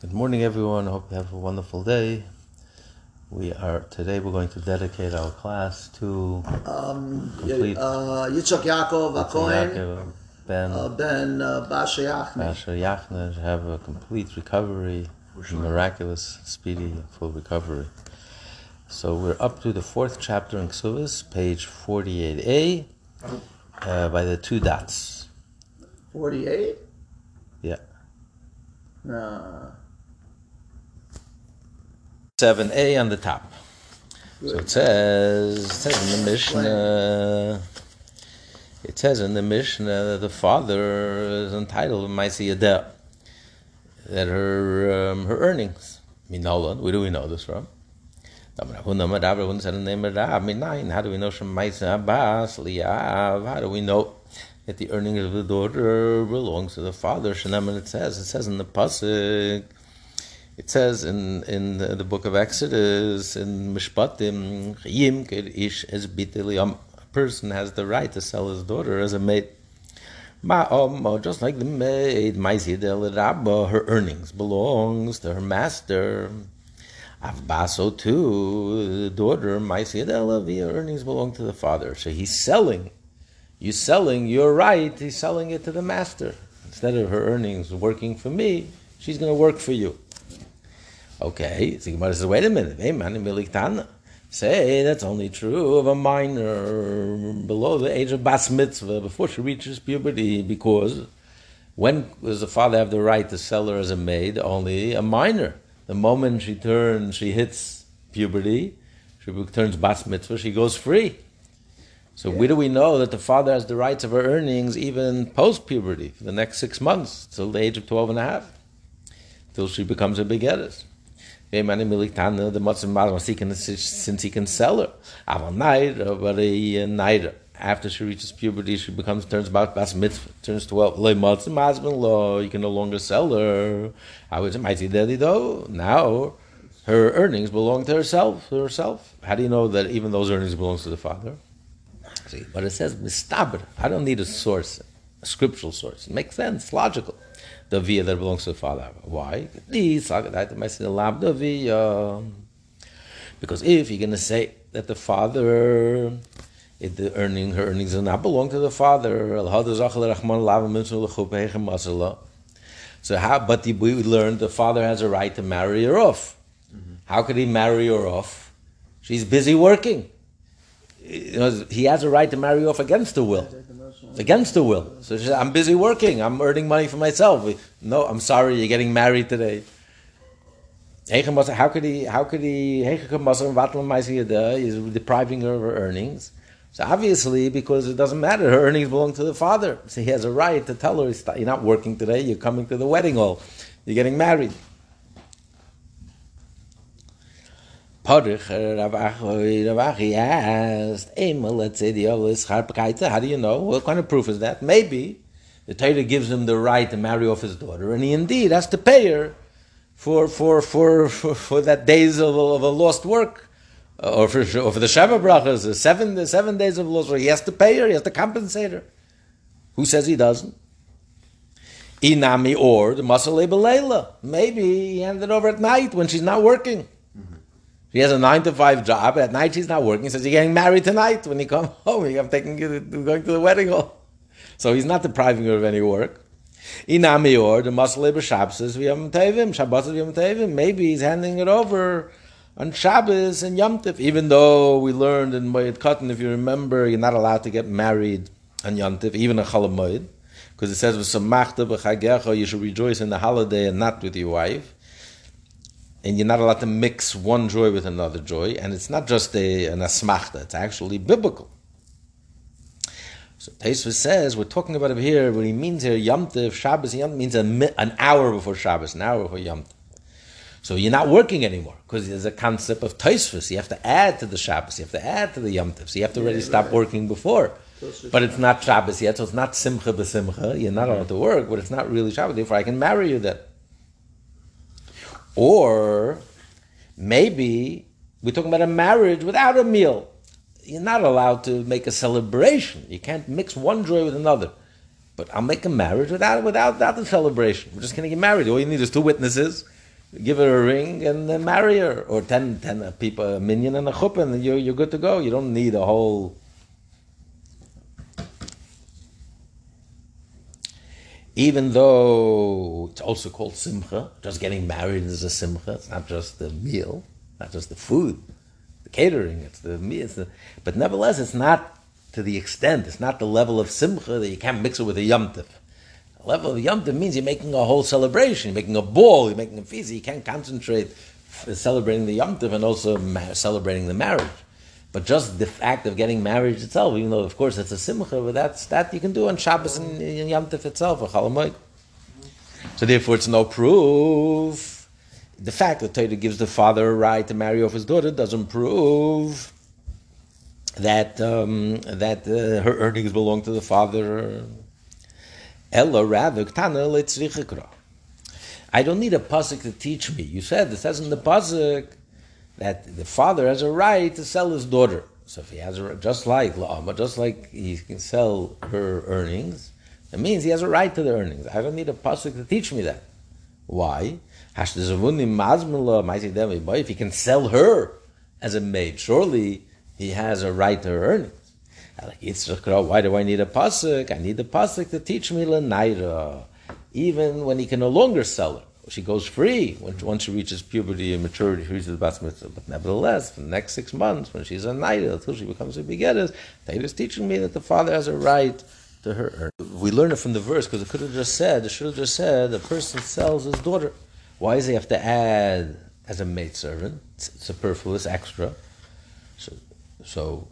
Good morning, everyone. I hope you have a wonderful day. We are today. We're going to dedicate our class to Um, Complete. uh, Yitzchak Yaakov Akoin, Ben uh, Ben uh, Basha Yachne. Have a complete recovery, miraculous, speedy, full recovery. So we're up to the fourth chapter in Ksuvas, page 48a, uh, by the two dots. 48? Yeah. No. 7a on the top. So it says, it says in the Mishnah, it says in the Mishnah that the father is entitled to Maisi Yadeh, that her um, her earnings. Minolan, where do we know this from? How do we know from Abbas? How do we know that the earnings of the daughter belongs to the father? It says, it says in the Pasuk, it says in in the, the book of Exodus in Mishpatim, ish es A person has the right to sell his daughter as a maid. Ma'om, just like the maid, Maizid el Rabba, her earnings belongs to her master. Avbaso too, the daughter, Maizid el Avi, her earnings belong to the father. So he's selling. You're selling, you're right, he's selling it to the master. Instead of her earnings working for me, she's going to work for you. Okay, so Gemara says, wait a minute, hey man, Say that's only true of a minor below the age of bas mitzvah before she reaches puberty, because when does the father have the right to sell her as a maid? Only a minor. The moment she turns, she hits puberty, she turns bas mitzvah, she goes free. So where do we know that the father has the rights of her earnings even post puberty for the next six months till the age of 12 and a half, till she becomes a begetters? The matzah since he can sell her. Aval naira, uh, but a. After she reaches puberty, she becomes turns about bas mitzvah, turns twelve. Le matzah masbin law, you can no longer sell her. Is it mighty daddy though? Now her earnings belong to herself. To herself. How do you know that even those earnings belongs to the father? See, but it says mistaber. I don't need a source, a scriptural source. It makes sense, logical the via that belongs to the father. Why? Because if you're going to say that the father, if the earning, her earnings do not belong to the father, so how? But we learned the father has a right to marry her off. Mm-hmm. How could he marry her off? She's busy working. He has a right to marry off against the will. Against the will. So she said, I'm busy working. I'm earning money for myself. No, I'm sorry. You're getting married today. How could he? How could he? He's depriving her of her earnings. So obviously, because it doesn't matter, her earnings belong to the father. So he has a right to tell her, "You're not working today. You're coming to the wedding hall. You're getting married." Rav Achi asked, How do you know? What kind of proof is that? Maybe the Torah gives him the right to marry off his daughter, and he indeed has to pay her for for for for, for that days of, of a lost work, uh, or for or for the Sheva brachas, the seven the seven days of lost work. He has to pay her. He has to compensate her. Who says he doesn't? Inami or the Masale Belela. Maybe he handed over at night when she's not working. She has a nine to five job. At night she's not working. He says, You're getting married tonight. When you come home, I'm taking you going to the wedding hall. So he's not depriving her of any work. Inamior, the Masle B'Shabbos, V'Yom Tevim, Shabbat V'Yom Tevim. Maybe he's handing it over on Shabbos and Yom Tov, even though we learned in Moed Katan, if you remember, you're not allowed to get married on Yom Tov, even a Chalamoid, because it says, V'Samachta B'Chagecha, you should rejoice in the holiday and not with your wife and you're not allowed to mix one joy with another joy, and it's not just a, an asmachta, it's actually biblical. So Taisva says, we're talking about it here, what he means here, Yom Tov, Shabbos, Yom means a, an hour before Shabbos, an hour before Yom Tov. So you're not working anymore, because there's a concept of Taisvus. You have to add to the Shabbos, you have to add to the Yom Tov, so you have to already yeah, stop right. working before. But it's not Shabbos yet, so it's not Simcha b'Simcha, you're not allowed to work, but it's not really Shabbos, therefore I can marry you then. Or maybe we're talking about a marriage without a meal. You're not allowed to make a celebration. You can't mix one joy with another. But I'll make a marriage without without, without the celebration. We're just going to get married. All you need is two witnesses. give her a ring and then marry her, or 10, 10 people, a minyan and a chuppah, and you're, you're good to go. You don't need a whole. Even though it's also called simcha, just getting married is a simcha. It's not just the meal, not just the food, the catering. It's the meal. It's the, but nevertheless, it's not to the extent. It's not the level of simcha that you can't mix it with a yomtiv. The level of Yom Tov means you're making a whole celebration, you're making a ball, you're making a feast. You can't concentrate celebrating the Yom Tov and also celebrating the marriage. But just the fact of getting married itself, even though of course it's a simcha, but that's that you can do on Shabbos and, Yom Tov itself, or Chalamoid. So therefore, it's no proof. The fact that Torah gives the father a right to marry off his daughter doesn't prove that um, that uh, her earnings belong to the father. Ella rather. I don't need a pasuk to teach me. You said it says in the pasuk that the father has a right to sell his daughter. So if he has a just like la'ama, just like he can sell her earnings, it means he has a right to the earnings. I don't need a pasuk to teach me that. Why? If he can sell her as a maid, surely he has a right to her earnings. Why do I need a pasuk? I need a pasuk to teach me lenaira. Even when he can no longer sell her, she goes free when, once she reaches puberty and maturity. She reaches the bas mitzvah. But nevertheless, for the next six months, when she's a naira until she becomes a begetter, Taita is teaching me that the father has a right to her. We learn it from the verse because it could have just said, it should have just said, the person sells his daughter. Why does he have to add as a maidservant? It's superfluous, extra. So, so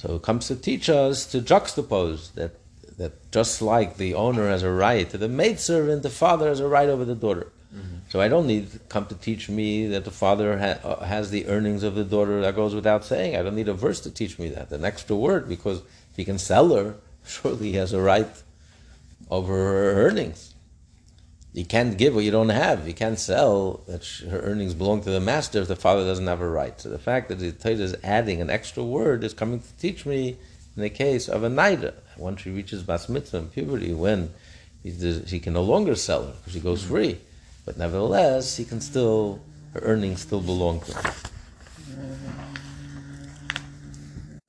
so it comes to teach us to juxtapose that that just like the owner has a right to the maidservant, the father has a right over the daughter. So I don't need to come to teach me that the father ha- uh, has the earnings of the daughter. That goes without saying. I don't need a verse to teach me that, an extra word, because if he can sell her, surely he has a right over her earnings. You can't give what you don't have. You can't sell that her earnings belong to the master if the father doesn't have a right. So the fact that the Torah is adding an extra word is coming to teach me in the case of a naida. Once she reaches bas mitzvah and puberty, when he, does, he can no longer sell her because she goes mm-hmm. free. But nevertheless, he can still, her earnings still belong to him.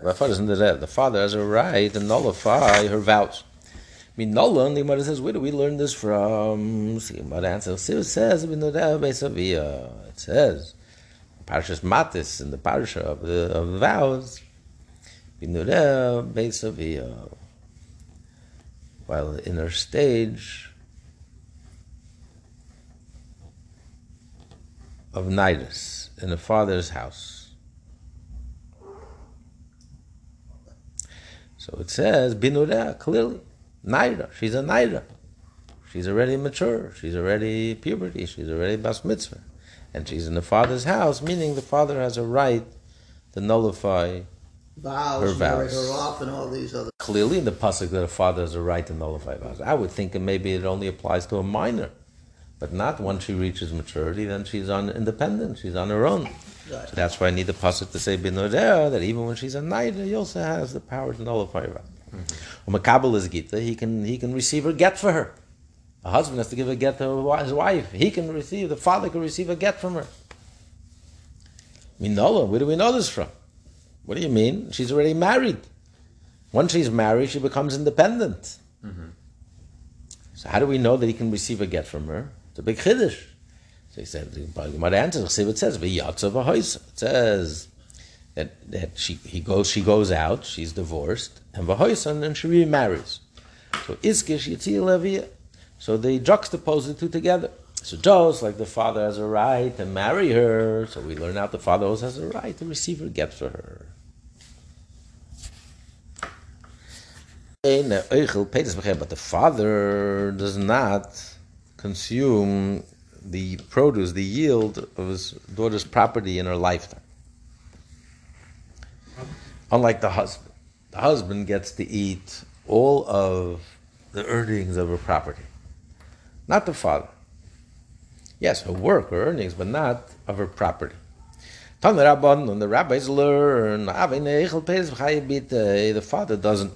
My father isn't. The father has a right to nullify her vows. I mean, Nolan, the Gemara says, where do we learn this from? See, Gemara answers, it says, it says, Parashas Matos in the Parasha of the, of the vows, Binureh Beisavia. While in her stage of Nidus, in the father's house. So it says, Binureh, clearly. Naira. She's a Naira. She's already mature. She's already puberty. She's already bas mitzvah. And she's in the father's house, meaning the father has a right to nullify Vows, Her marry vows. her off, and all these other. clearly in the pasuk that a father has a right to nullify vows. I would think that maybe it only applies to a minor, but not once she reaches maturity. Then she's on independent. She's on her own. Right. So that's why I need the pasuk to say binodeh that even when she's a naida, he also has the power to nullify her mm-hmm. vows. When Makabel is Gita, he can he can receive a get for her. A husband has to give a get to his wife. He can receive the father can receive a get from her. Minola, where do we know this from? What do you mean? She's already married. Once she's married, she becomes independent. Mm-hmm. So how do we know that he can receive a get from her? It's a big chiddush. So he said, the Gemara answers, see what it says. It says that, that she he goes she goes out, she's divorced, and v'hoisa, and she remarries. So iskish yitzil leviyah. So they juxtapose the two together. So just like the father has a right to marry her, so we learn out the father also has a right to receive her get for her. But the father does not consume the produce, the yield of his daughter's property in her lifetime. Unlike the husband. The husband gets to eat all of the earnings of her property. Not the father. Yes, her work, her earnings, but not of her property. Tan the rabbis learn, the father doesn't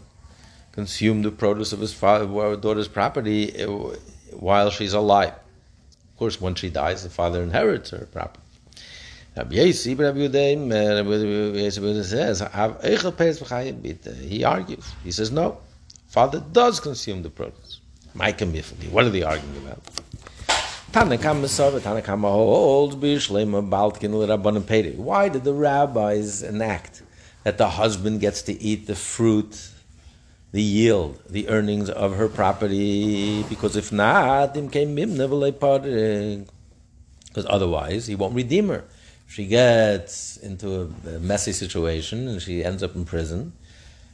consume the produce of his father, daughter's property uh, while she's alive. Of course, when she dies, the father inherits her property. He argues. He says, no, father does consume the produce. Mifli. What are they arguing about? Why did the rabbis enact that the husband gets to eat the fruit, the yield, the earnings of her property? Because if not, because otherwise he won't redeem her. She gets into a messy situation and she ends up in prison.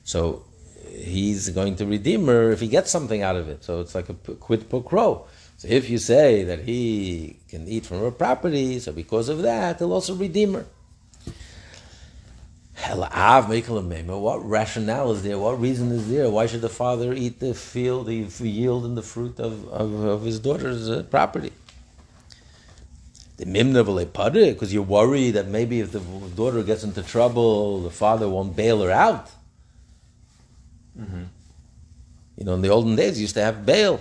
So he's going to redeem her if he gets something out of it. So it's like a quid pro quo. So if you say that he can eat from her property, so because of that, he'll also redeem her. What rationale is there? What reason is there? Why should the father eat the field, the yield, and the fruit of, of, of his daughter's uh, property? The mimna because you're worried that maybe if the daughter gets into trouble, the father won't bail her out. Mm-hmm. You know, in the olden days, you used to have bail.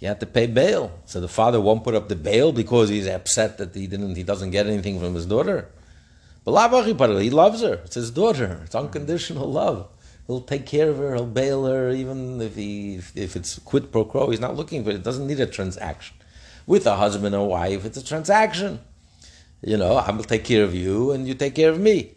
You had to pay bail. So the father won't put up the bail because he's upset that he didn't, he doesn't get anything from his daughter. But he loves her. It's his daughter. It's unconditional love. He'll take care of her. He'll bail her, even if he if, if it's quid pro quo. He's not looking for it. Doesn't need a transaction. With a husband and wife, it's a transaction. You know, I will take care of you, and you take care of me.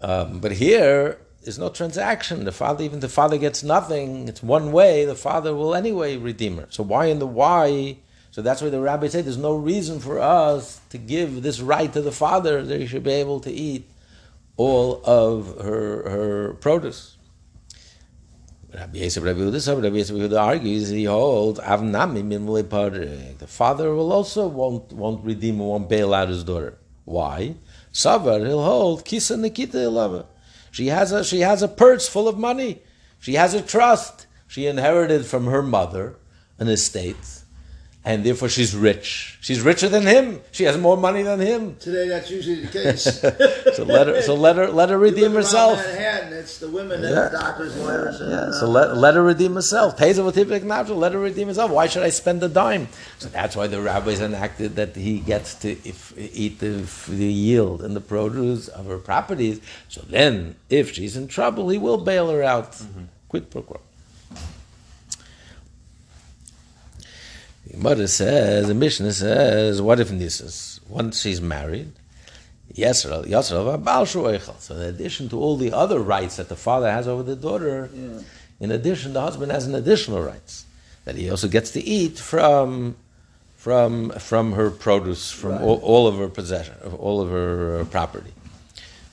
Um, but here, there's no transaction. The father, even the father gets nothing. It's one way. The father will anyway redeem her. So why in the why? So that's why the rabbi said there's no reason for us to give this right to the father that he should be able to eat all of her her produce. Rabbi Yisrael, Rabbi Yehuda, Rabbi Yisrael argues he holds avnami min The father will also won't won't redeem, won't bail out his daughter. Why? Savar he'll hold kisa nikita ilava. She has a she has a purse full of money. She has a trust. She inherited from her mother an estate and therefore she's rich. She's richer than him. She has more money than him. Today, that's usually the case. so let her, so let her, let her redeem herself. Manhattan, it's the women yeah. and the doctors, lawyers. And, yeah. So let, let her redeem herself. Let her redeem herself. Why should I spend a dime? So that's why the rabbis enacted that he gets to if, eat the, the yield and the produce of her properties. So then, if she's in trouble, he will bail her out. Mm-hmm. Quid pro quo. The Gemara says, the Mishnah says, what if Nisas, once she's married, Yisrael, Yisrael, So in addition to all the other rights that the father has over the daughter, yeah. in addition, the husband has an additional rights that he also gets to eat from from from her produce, from right. all, all, of her possession, of all of her uh, property.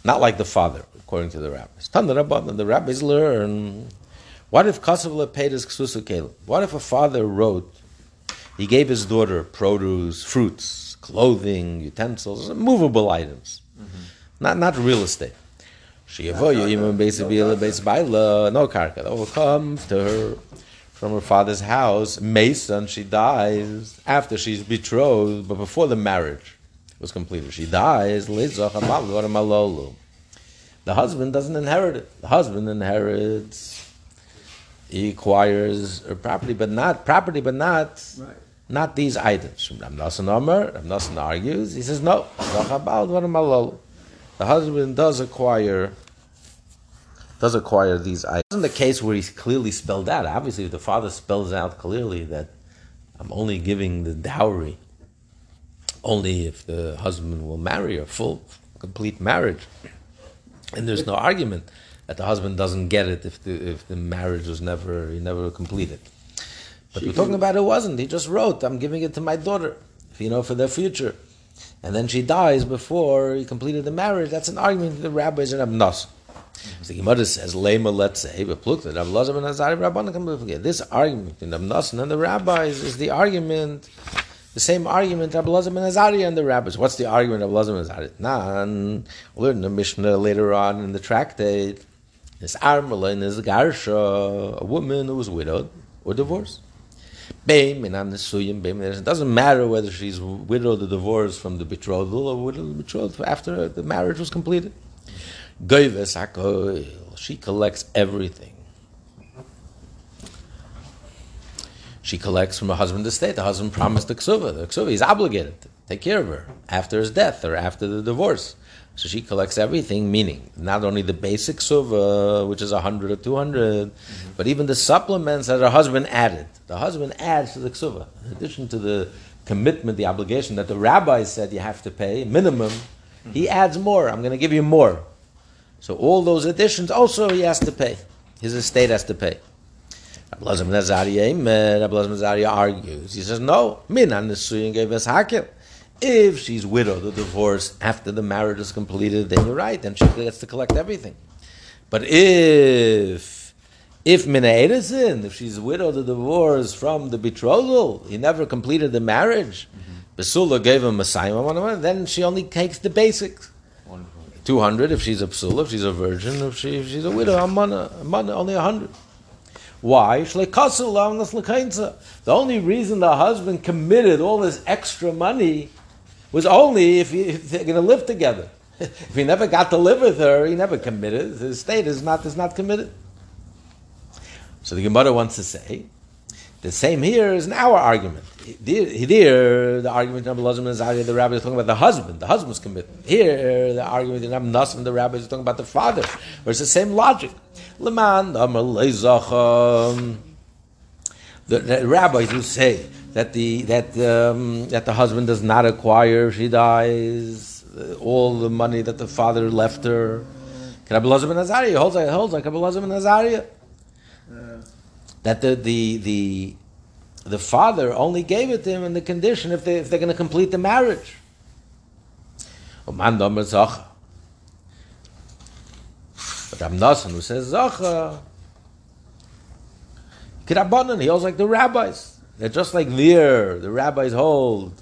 Not like the father, according to the rabbis. The rabbis learn. What if Kasav paid his What if a father wrote he gave his daughter produce, fruits, clothing, utensils, movable items, mm-hmm. not not real estate. She even basically no karka. That will come to her from her father's house. Mason, she dies after she's betrothed, but before the marriage was completed. She dies. The husband doesn't inherit it. The husband inherits. He acquires her property, but not property, but not right not these items. Nosson Omer, Nosson argues, he says, no, the husband does acquire does acquire these items. It wasn't the case where he's clearly spelled out. Obviously, if the father spells out clearly that I'm only giving the dowry only if the husband will marry a full, complete marriage. And there's no argument that the husband doesn't get it if the, if the marriage was never, he never completed. But she we're talking about it wasn't. He just wrote, I'm giving it to my daughter, if you know, for their future. And then she dies before he completed the marriage. That's an argument the rabbis and. Mm-hmm. So the Gemara says, Lema, let's say, but look, that Abelazar ben Azari Rabbanan can forget. This argument in Abnos and the rabbis is the argument, the same argument Abelazar ben Azari and the rabbis. What's the argument of Abelazar ben Azari? Nan, we'll learn the Mishnah later on in the tractate. This Armela is Garsha, a woman who was widowed or divorced. It doesn't matter whether she's widowed or divorced from the betrothal or widowed or betrothed after the marriage was completed. She collects everything. She collects from her husband's estate. The husband promised the ksuva. The ksuva, he's obligated to take care of her after his death or after the divorce. So she collects everything, meaning not only the basic suva, which is 100 or 200, mm-hmm. but even the supplements that her husband added. The husband adds to the ksuva. In addition to the commitment, the obligation that the rabbi said you have to pay, minimum, mm-hmm. he adds more. I'm going to give you more. So all those additions also he has to pay. His estate has to pay. Rabbi Nazariah argues. He says, no, min nisuyin gave us hakel. If she's widowed or divorced after the marriage is completed, then you're right, then she gets to collect everything. But if if Mina Edison, if she's widowed or divorced from the betrothal, he never completed the marriage, mm-hmm. Basula gave him a sign, then she only takes the basics. 200 if she's a psula, if she's a virgin, if, she, if she's a widow, a mana, a mana, only 100. Why? The only reason the husband committed all this extra money was only if, he, if they're going to live together. if he never got to live with her, he never committed. His state is not, is not committed. So the Gemara wants to say, the same here is in our argument. Here, the argument of Lazim and Zariah, the rabbi is talking about the husband. The husband's commitment. Here, the argument in Rabbi Nassim, the rabbi is talking about the father. Where it's the same logic. Leman, the, the rabbis who say that the that um, that the husband does not acquire if she dies all the money that the father left her. Lazar ben Azariah holds like holds like Lazar ben Azariah. That the the the the father only gave it to him in the condition if they if they're going to complete the marriage. But Ram Nassan who says Zacha, he holds like the rabbis. That just like there, the rabbis hold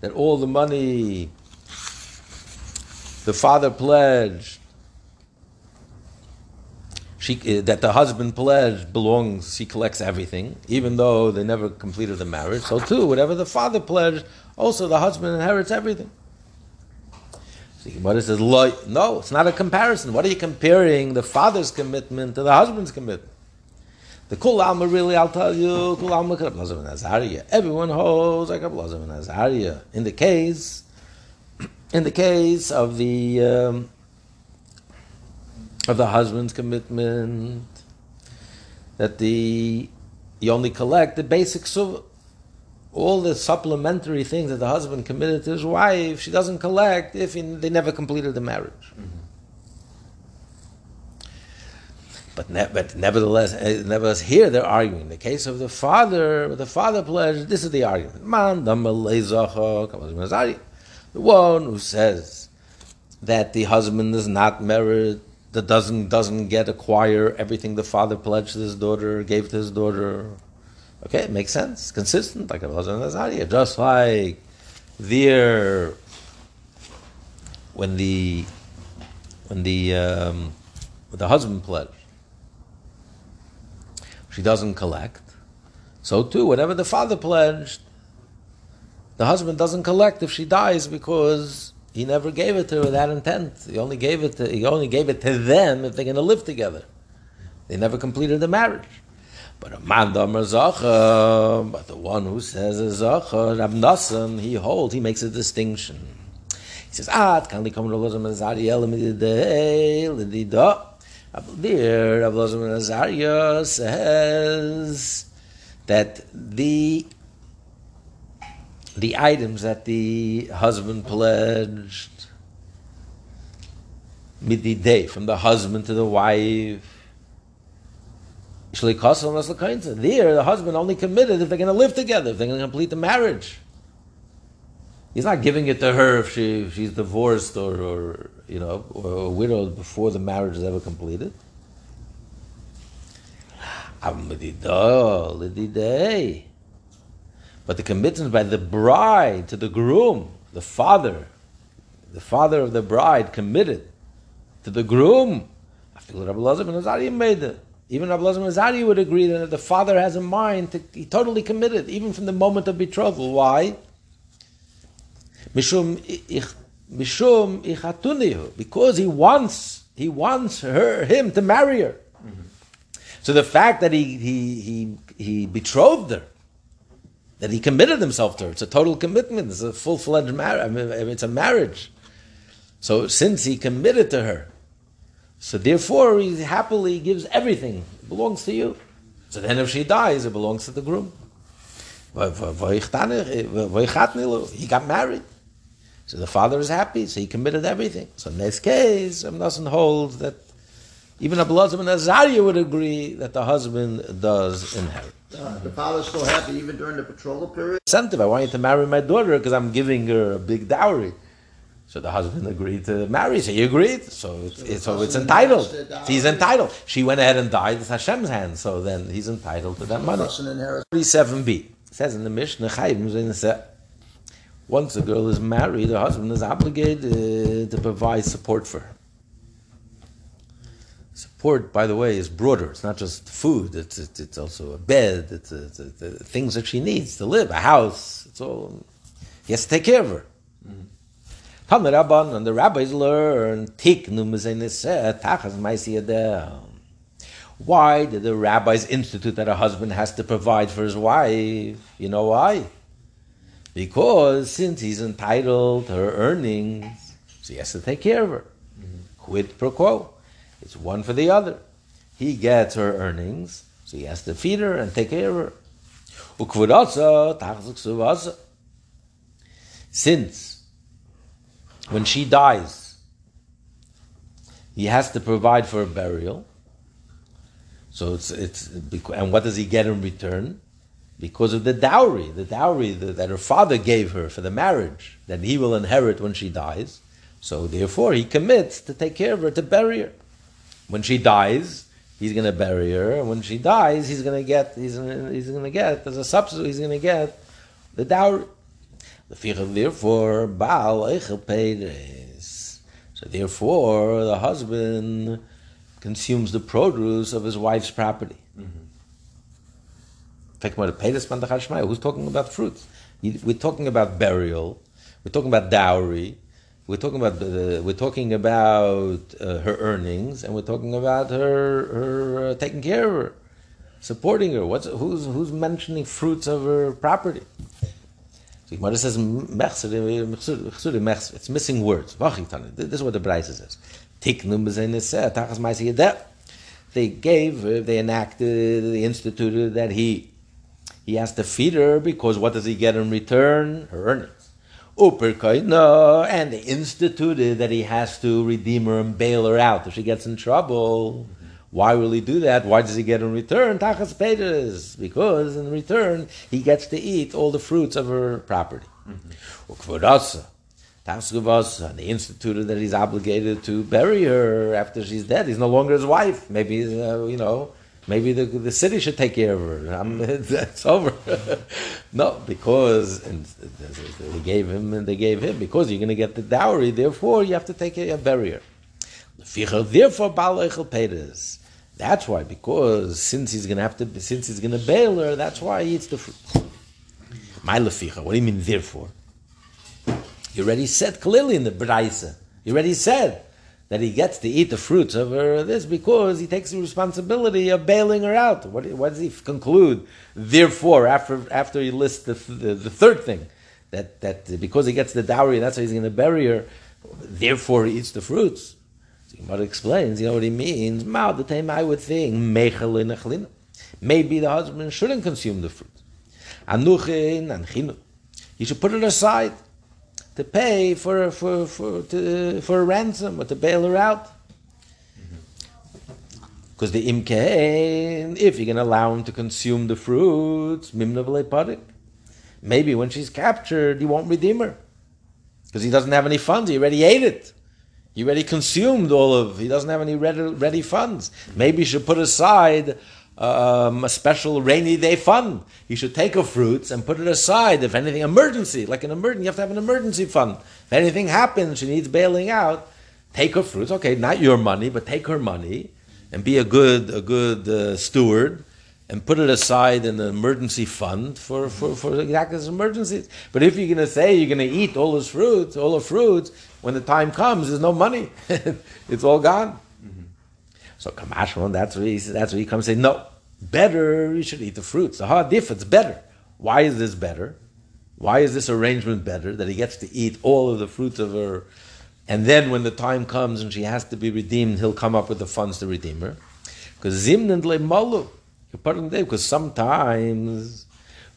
that all the money the father pledged, she, uh, that the husband pledged belongs, she collects everything, even though they never completed the marriage. So too, whatever the father pledged, also the husband inherits everything. So Gemara says, no, it's not a comparison. What are you comparing the father's commitment to the husband's commitment? The Kul really, I'll tell you, Kul Alma and Azariah. Everyone holds like Rabbi and Azariah. In the case, in the case of the um, of the husband's commitment, that the you only collect the basic suv, all the supplementary things that the husband committed to his wife, she doesn't collect if he, they never completed the marriage. Mm-hmm. But, ne- but nevertheless, uh, nevertheless, here they're arguing. In the case of the father, the father pledged, this is the argument. Man, the one who says that the husband is not married, that doesn't doesn't get acquire everything the father pledged to his daughter, gave to his daughter. Okay, it makes sense, consistent, like Nazaria. Just like there, when the when the um, the husband pledged she doesn't collect. So too, whatever the father pledged, the husband doesn't collect if she dies because he never gave it to her with that intent. He only gave it to, he only gave it to them if they're going to live together. They never completed the marriage. But a man zacha, but the one who says a zacha, Rab he holds, he makes a distinction. He says, ah, it can only come to Zariel, there, Rav Lozman Azariah says that the the items that the husband pledged mid the day from the husband to the wife. There, the husband only committed if they're going to live together, if they're going to complete the marriage. He's not giving it to her if, she, if she's divorced or, or you know or widowed before the marriage is ever completed. But the commitment by the bride to the groom, the father, the father of the bride committed to the groom. Even Rabbi Lazar Azari would agree that the father has a mind to, he totally committed, even from the moment of betrothal. Why? Because he wants he wants her him to marry her. So the fact that he he he he betrothed her, that he committed himself to her. It's a total commitment. It's a full fledged marriage. I mean, it's a marriage. So since he committed to her, so therefore he happily gives everything. It belongs to you. So then if she dies, it belongs to the groom. He got married. So the father is happy, so he committed everything. So in this case, Ram doesn't hold that even a Abelazim and Azariah would agree that the husband does inherit. Uh, the father's still happy even during the betrothal period. Incentive, I want you to marry my daughter because I'm giving her a big dowry. So the husband agreed to marry. So he agreed. So it's, it's, so it's entitled. So he's entitled. She went ahead and died. It's Hashem's hand. So then he's entitled to that money. Thirty-seven b says in the Mishnah, once a girl is married, the husband is obligated to provide support for her. Support, by the way, is broader. It's not just food. It's it's, it's also a bed. It's, it's, it's, things that she needs to live, a house. It's all. He has to take care of her. Mm-hmm. Rabban and the rabbis learn Why did the rabbis institute that a husband has to provide for his wife? You know why? Because since he's entitled to her earnings, so he has to take care of her. Mm-hmm. Quid pro quo. It's one for the other. He gets her earnings, so he has to feed her and take care of her. Since when she dies, he has to provide for a burial. So it's it's and what does he get in return? Because of the dowry, the dowry that her father gave her for the marriage that he will inherit when she dies. So therefore, he commits to take care of her, to bury her. When she dies, he's going to bury her, and when she dies, he's going to get he's he's going to get as a substitute. He's going to get the dowry. Therefore, Baal So therefore, the husband consumes the produce of his wife's property. Mm-hmm. Who's talking about fruits? We're talking about burial. We're talking about dowry. We're talking about uh, we're talking about uh, her earnings, and we're talking about her her uh, taking care of her, supporting her. What's who's who's mentioning fruits of her property? So Gemara says it's missing words. This is what the Braisa says. They gave, they enacted, they instituted that he he has to feed her because what does he get in return? Her earnings. No, and they instituted that he has to redeem her and bail her out if she gets in trouble. Why will he do that? Why does he get in return? Tachas Peters. Because in return, he gets to eat all the fruits of her property. Mm-hmm. And they instituted that he's obligated to bury her after she's dead. He's no longer his wife. Maybe, uh, you know, Maybe the, the city should take care of her. I'm, it's over. no, because and they gave him and they gave him because you're going to get the dowry. Therefore, you have to take a, barrier. Therefore. That's why, because since he's going to have to, since he's going to bail her, that's why he eats the fruit. My leficha. What do you mean? Therefore, you already said clearly in the brayse. You already said that he gets to eat the fruits of her this because he takes the responsibility of bailing her out. What, what does he conclude? Therefore, after after he lists the, the, the third thing, that that because he gets the dowry, and that's why he's going to bury her. Therefore, he eats the fruits. So Gemara explains, you know what he means. Mao the time I would think maybe the husband shouldn't consume the fruit. Anuchin and He should put it aside to pay for for for to, for a ransom or to bail her out. Mm-hmm. Because the imkain, if you're going to allow him to consume the fruits, maybe when she's captured, he won't redeem her because he doesn't have any funds. He already ate it. He already consumed all of. He doesn't have any ready, ready funds. Maybe he should put aside um, a special rainy day fund. You should take her fruits and put it aside if anything emergency, like an emergency, you have to have an emergency fund. If anything happens, she needs bailing out. Take her fruits. Okay, not your money, but take her money and be a good a good uh, steward and put it aside in an emergency fund for, for, for exactly as emergencies. But if you're going to say you're going to eat all those fruits, all the fruits, when the time comes, there's no money. it's all gone. So Kamashwan, that's where he that's where he comes and say, no, better you should eat the fruits. The hard if it's better. Why is this better? Why is this arrangement better? That he gets to eat all of the fruits of her, and then when the time comes and she has to be redeemed, he'll come up with the funds to redeem her. Because zimnend le malu, because sometimes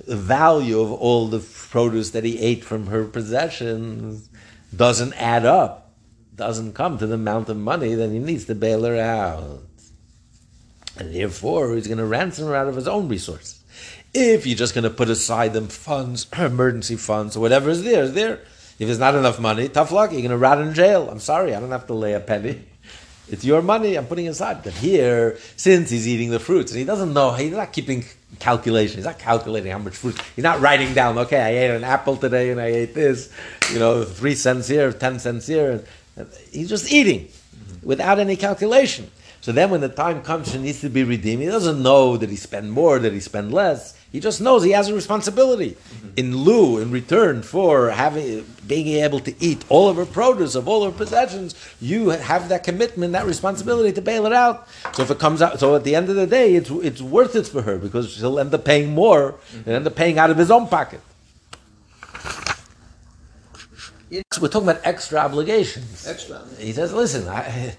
the value of all the produce that he ate from her possessions doesn't add up, doesn't come to the amount of money that he needs to bail her out. And therefore, he's going to ransom her out of his own resources. If you're just going to put aside them funds, emergency funds, or whatever is there, is there. If there's not enough money, tough luck, you're going to rot in jail. I'm sorry, I don't have to lay a penny. It's your money, I'm putting aside. But here, since he's eating the fruits, and he doesn't know, he's not keeping calculation, he's not calculating how much fruit, he's not writing down, okay, I ate an apple today and I ate this, you know, three cents here, ten cents here. He's just eating without any calculation. So then when the time comes and needs to be redeemed, he doesn't know that he spent more, that he spent less. He just knows he has a responsibility. Mm-hmm. In lieu, in return for having being able to eat all of her produce, of all her possessions, you have that commitment, that responsibility to bail it out. So if it comes out, so at the end of the day, it's, it's worth it for her because she'll end up paying more mm-hmm. and end up paying out of his own pocket. We're talking about extra obligations. Extra. He says, listen, I,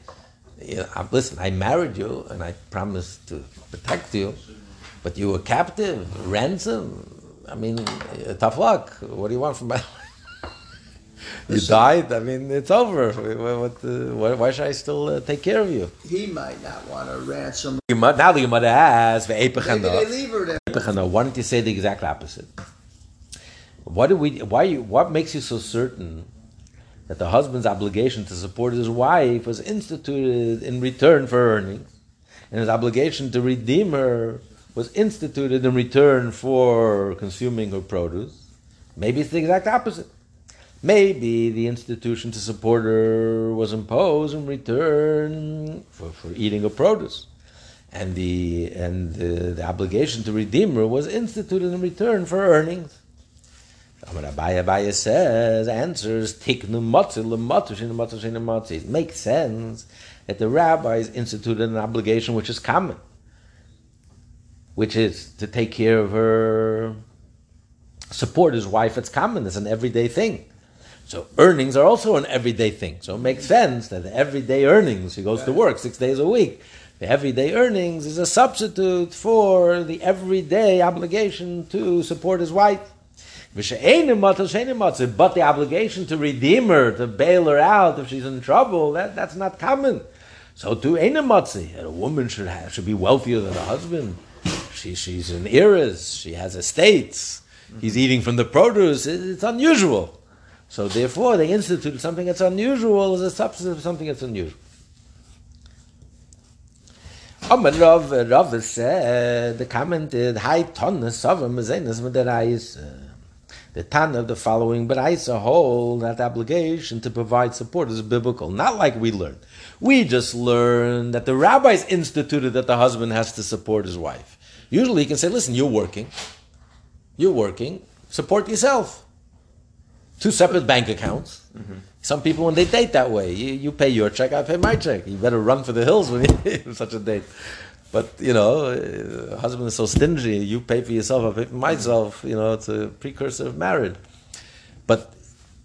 you know, listen, I married you and I promised to protect you, but you were captive, ransom. I mean, tough luck. What do you want from my life? you died. I mean, it's over. What, uh, why should I still uh, take care of you? He might not want to ransom. You might, now the mother asks, Maybe they leave her there. Why don't you say the exact opposite? What do we? Why? You, what makes you so certain that the husband's obligation to support his wife was instituted in return for earnings, and his obligation to redeem her was instituted in return for consuming her produce. Maybe it's the exact opposite. Maybe the institution to support her was imposed in return for, for eating her produce. And the and the, the obligation to redeem her was instituted in return for earnings. Amar Abaye Abaye says, answers, tiknu matzah lematzah shina matzah shina matzah. It makes sense that the rabbis instituted an obligation which is common, which is to take care of her, support his wife. It's common, it's an everyday thing. So earnings are also an everyday thing. So it makes sense that the everyday earnings, he goes to work six days a week, the everyday earnings is a substitute for the everyday obligation to support his wife. But the obligation to redeem her, to bail her out if she's in trouble, that, that's not common. So to Einamatzi, a woman should have, should be wealthier than a husband. She, she's an heiress, she has estates, he's eating from the produce, it's unusual. So therefore they instituted something that's unusual as a substitute of something that's unusual. Amar Rav, Rav said, commented, Hai tonnes mezenes with the the Tan of the following, but I hold that obligation to provide support is biblical, not like we learned. We just learned that the rabbis instituted that the husband has to support his wife. Usually he can say, listen, you're working, you're working, support yourself. Two separate bank accounts. Mm-hmm. Some people, when they date that way, you, you pay your check, I pay my check. You better run for the hills when you such a date. But you know, uh, husband is so stingy. You pay for yourself, I pay for myself. You know, it's a precursor of marriage. But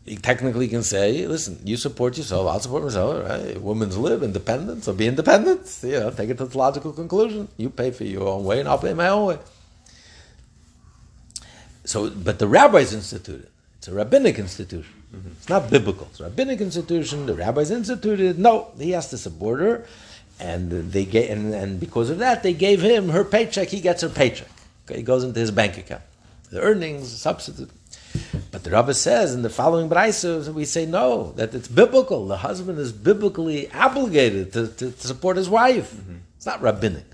he technically can say, "Listen, you support yourself. I'll support myself. Right? Women's live independent, so be independent. You know, take it to the logical conclusion. You pay for your own way, and I'll pay my own way." So, but the rabbis instituted. It's a rabbinic institution. Mm-hmm. It's not biblical. It's a rabbinic institution. The rabbis instituted. No, he has to support her and they gave, and, and, because of that, they gave him her paycheck. He gets her paycheck. Okay, it goes into his bank account. The earnings, substitute. But the Rabbi says in the following braisos, we say no, that it's biblical. The husband is biblically obligated to, to, to support his wife. Mm-hmm. It's not rabbinic.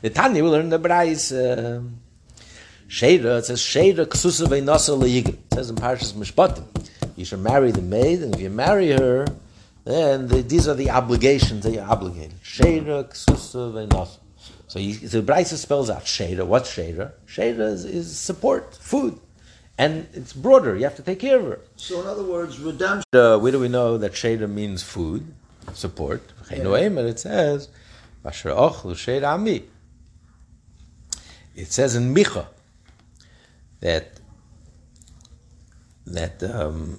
The Tanya will learn the brais. Uh, Sheda, it says Sheda ksusa ve'nasa It says in Parshas Mishpatim, you should marry the maid, and if you marry her, then the, these are the obligations that you're obligated. Sheda, ksusa, ve'nasa. So you, the Brisa spells out Sheda. What's Sheda? Sheda is, is, support, food. And it's broader. You have to take care of her. So in other words, redemption. Uh, where do we know that Sheda means food, support? Yeah. And it says, ami. It says in Micha, that that um,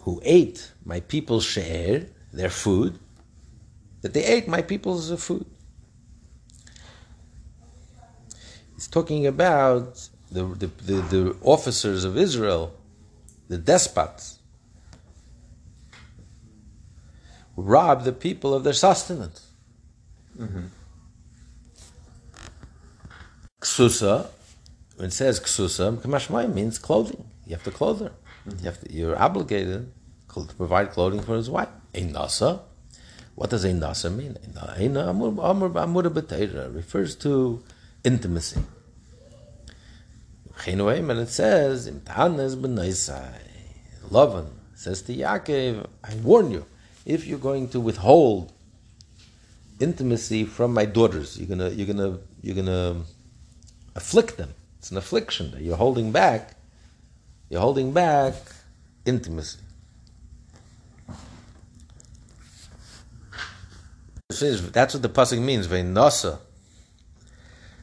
who ate my people's share, their food, that they ate my people's food. He's talking about the, the, the, the officers of Israel, the despots, who robbed the people of their sustenance. Mm-hmm. Ksusa, when it says ksusa, kamashmai means clothing. You have to clothe her. You have to, you're obligated to provide clothing for his wife. Nasa. What does nasa mean? Amur refers to intimacy. And it says. Lavan says to Yaakov, I warn you, if you're going to withhold intimacy from my daughters, you're gonna you're gonna you're gonna afflict them. It's an affliction that you're holding back. You're holding back intimacy. That's what the pasuk means. Veinasa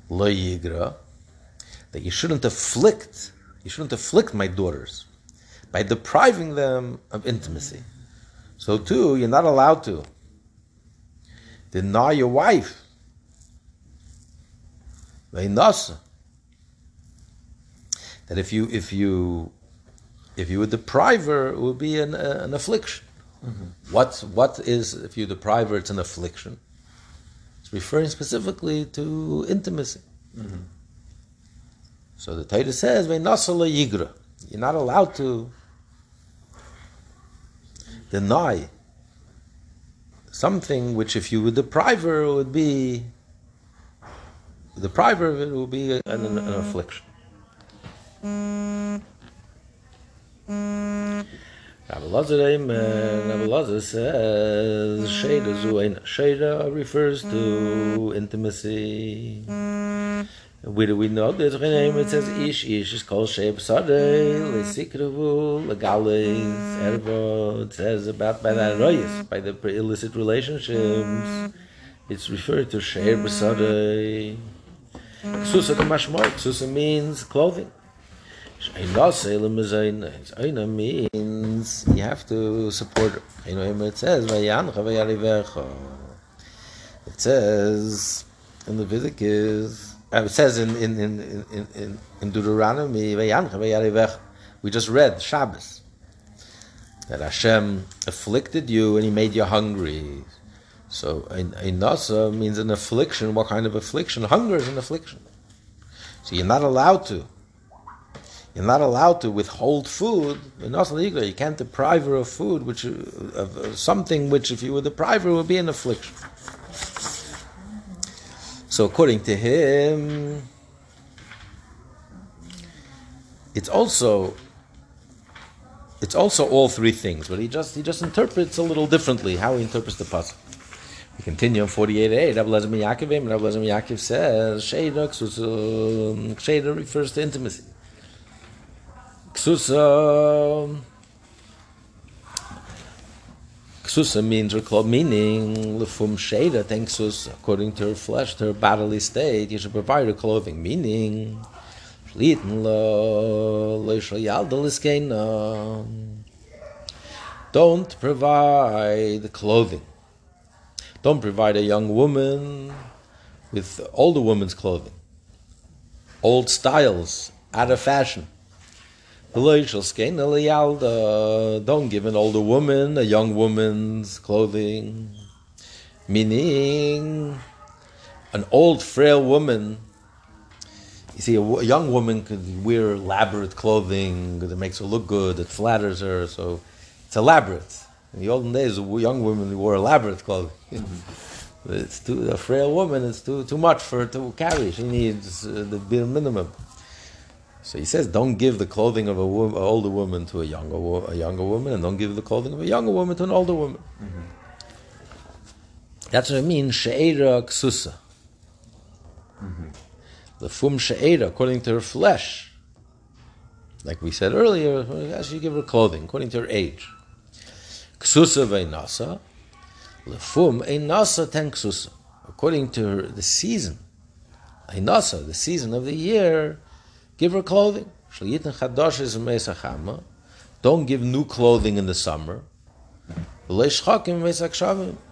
lo yigra. That you shouldn't afflict. You shouldn't afflict my daughters by depriving them of intimacy. So too, you're not allowed to deny your wife. Veinasa that if you if you if you would deprive her, it would be an, uh, an affliction. Mm-hmm. What what is if you deprive her? It's an affliction. It's referring specifically to intimacy. Mm-hmm. So the Torah says. You're not allowed to deny something which, if you would deprive her, would be deprive her of it would be an, an affliction. Rabbi Lazar mm. Rabbi Lazar says Sheda Zuain. Mm. Sheda refers to mm. intimacy. Where do we know this? It says Ish Ish is called Sheib Sadeh Lesikrevu Legales Ervo. It says about by the royas, by the illicit relationships. It's referred to Sheib Sadeh. Ksusa Kamashmoy. Ksusa means clothing. Aina means you have to support know, it says It says in Leviticus. Uh, it says in in in in, in Deuteronomy. We just read Shabbos that Hashem afflicted you and He made you hungry. So Einasa means an affliction. What kind of affliction? Hunger is an affliction. So you're not allowed to you're not allowed to withhold food. You can't deprive her of food, which of something which, if you would deprive her, would be an affliction. So, according to him, it's also it's also all three things, but he just he just interprets a little differently how he interprets the puzzle. We continue on 48a. Rabbi Lezer Yaakov, Rabbi Yaakov says, Sheda refers to intimacy. Ksusa. Uh, Ksusa means club meaning lefum sheda thanksus according to her flesh, to her bodily state. You should provide her clothing, meaning don't provide clothing. Don't provide a young woman with older woman's clothing, old styles, out of fashion. Don't give an older woman a young woman's clothing. Meaning, an old, frail woman. You see, a, a young woman could wear elaborate clothing that makes her look good, that flatters her, so it's elaborate. In the olden days, a young woman wore elaborate clothing. It's too a frail woman. It's too too much for her to carry. She needs uh, the bare minimum. So he says, don't give the clothing of a wo- older woman to a younger wo- a younger woman, and don't give the clothing of a younger woman to an older woman. Mm-hmm. That's what it means. She'era ksusa. Mm-hmm. The fum she'era, according to her flesh. Like we said earlier, she give her clothing according to her age. Ksusa ve'nasa, lefum einasa ten ksusa. According to her, the season, einasa, the season of the year, give her clothing. Don't give new clothing in the summer.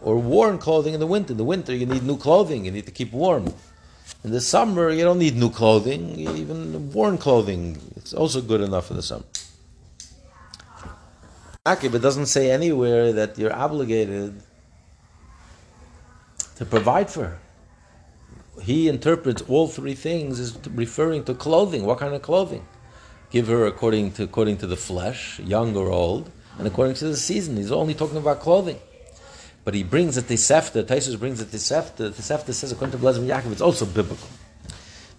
Or worn clothing in the winter. In the winter, you need new clothing. You need to keep warm. In the summer, you don't need new clothing. Even worn clothing, it's also good enough for the summer. Akib, it doesn't say anywhere that you're obligated to provide for her. He interprets all three things as referring to clothing. What kind of clothing? Give her according to according to the flesh, young or old, and according to the season. He's only talking about clothing. But he brings a Tosefta, Tosfos brings a Tosefta. The Tosefta says, according to Blazim Yaakov, it's also biblical.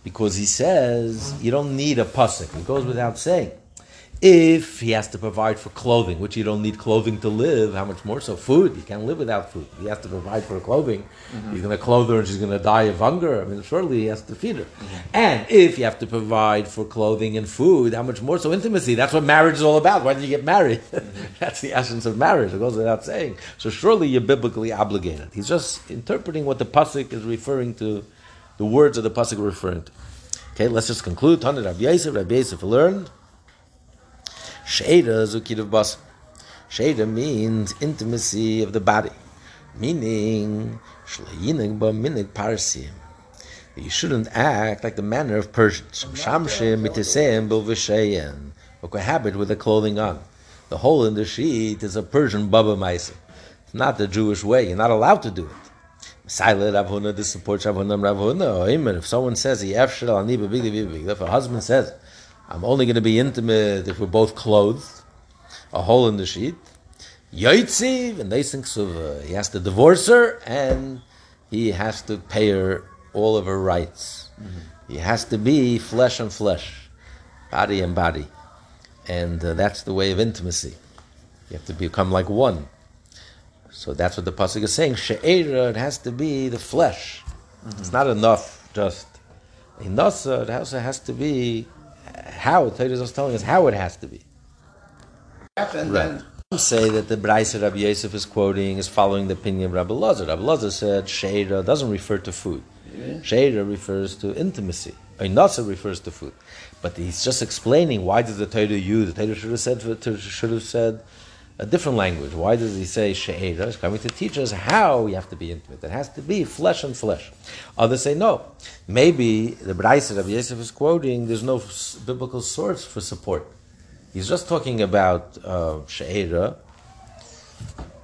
Because he says, you don't need a pasuk. It goes without saying. If he has to provide for clothing, which you don't need clothing to live, how much more so? Food. You can't live without food. He has to provide for clothing. Mm-hmm. He's going to clothe her and she's going to die of hunger. I mean, surely he has to feed her. Mm-hmm. And if you have to provide for clothing and food, how much more so? Intimacy. That's what marriage is all about. Why did you get married? Mm-hmm. That's the essence of marriage. It goes without saying. So surely you're biblically obligated. He's just interpreting what the pasuk is referring to, the words of the pasuk referring to. Okay, let's just conclude. Tanit Rabbi Yosef, Rabbi Yosef learned. Sheda zukidav bas. Sheda means intimacy of the body, meaning shleinig ba minig parsim. You shouldn't act like the manner of Persians. Shamshim mitisem bilvishayen. Or cohabit with the clothing on. The hole in the sheet is a Persian baba maisa. It's not the Jewish way. You're not allowed to do it. Silent Rav Huna, this supports Rav Huna, Rav If someone says, if a husband says, I'm only going to be intimate if we're both clothed, a hole in the sheet. Yoitziv, and they think so. He has to divorce her, and he has to pay her all of her rights. Mm-hmm. He has to be flesh and flesh, body and body, and uh, that's the way of intimacy. You have to become like one. So that's what the pasuk is saying. She'era, it has to be the flesh. Mm-hmm. It's not enough just. Enough, it also has to be how Torah is telling us how it has to be. And right. Some say that the Braisa Rabbi Yosef is quoting is following the opinion of Rabbi Lazar. Rabbi Lazar said Sheira doesn't refer to food. Yeah. Sheira refers to intimacy. Nasa refers to food. But he's just explaining why does the Torah use the Torah should have said should have said a different language. Why does he say she'era? He's coming to teach us how we have to be intimate. It has to be flesh and flesh. Others say no. Maybe the Braisa of Yosef is quoting, there's no biblical source for support. He's just talking about uh, she'era,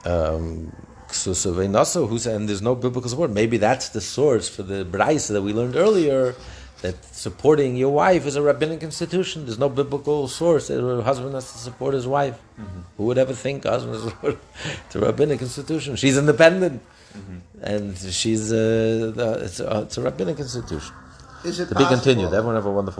um, and there's no biblical support. Maybe that's the source for the Braisa that we learned earlier that supporting your wife is a rabbinic institution. There's no biblical source that a husband has to support his wife. Mm-hmm. Who would ever think a husband is a rabbinic institution? She's independent, mm-hmm. and she's a, uh, it's, a, it's a rabbinic institution. Is it to be continued. Everyone have a wonderful.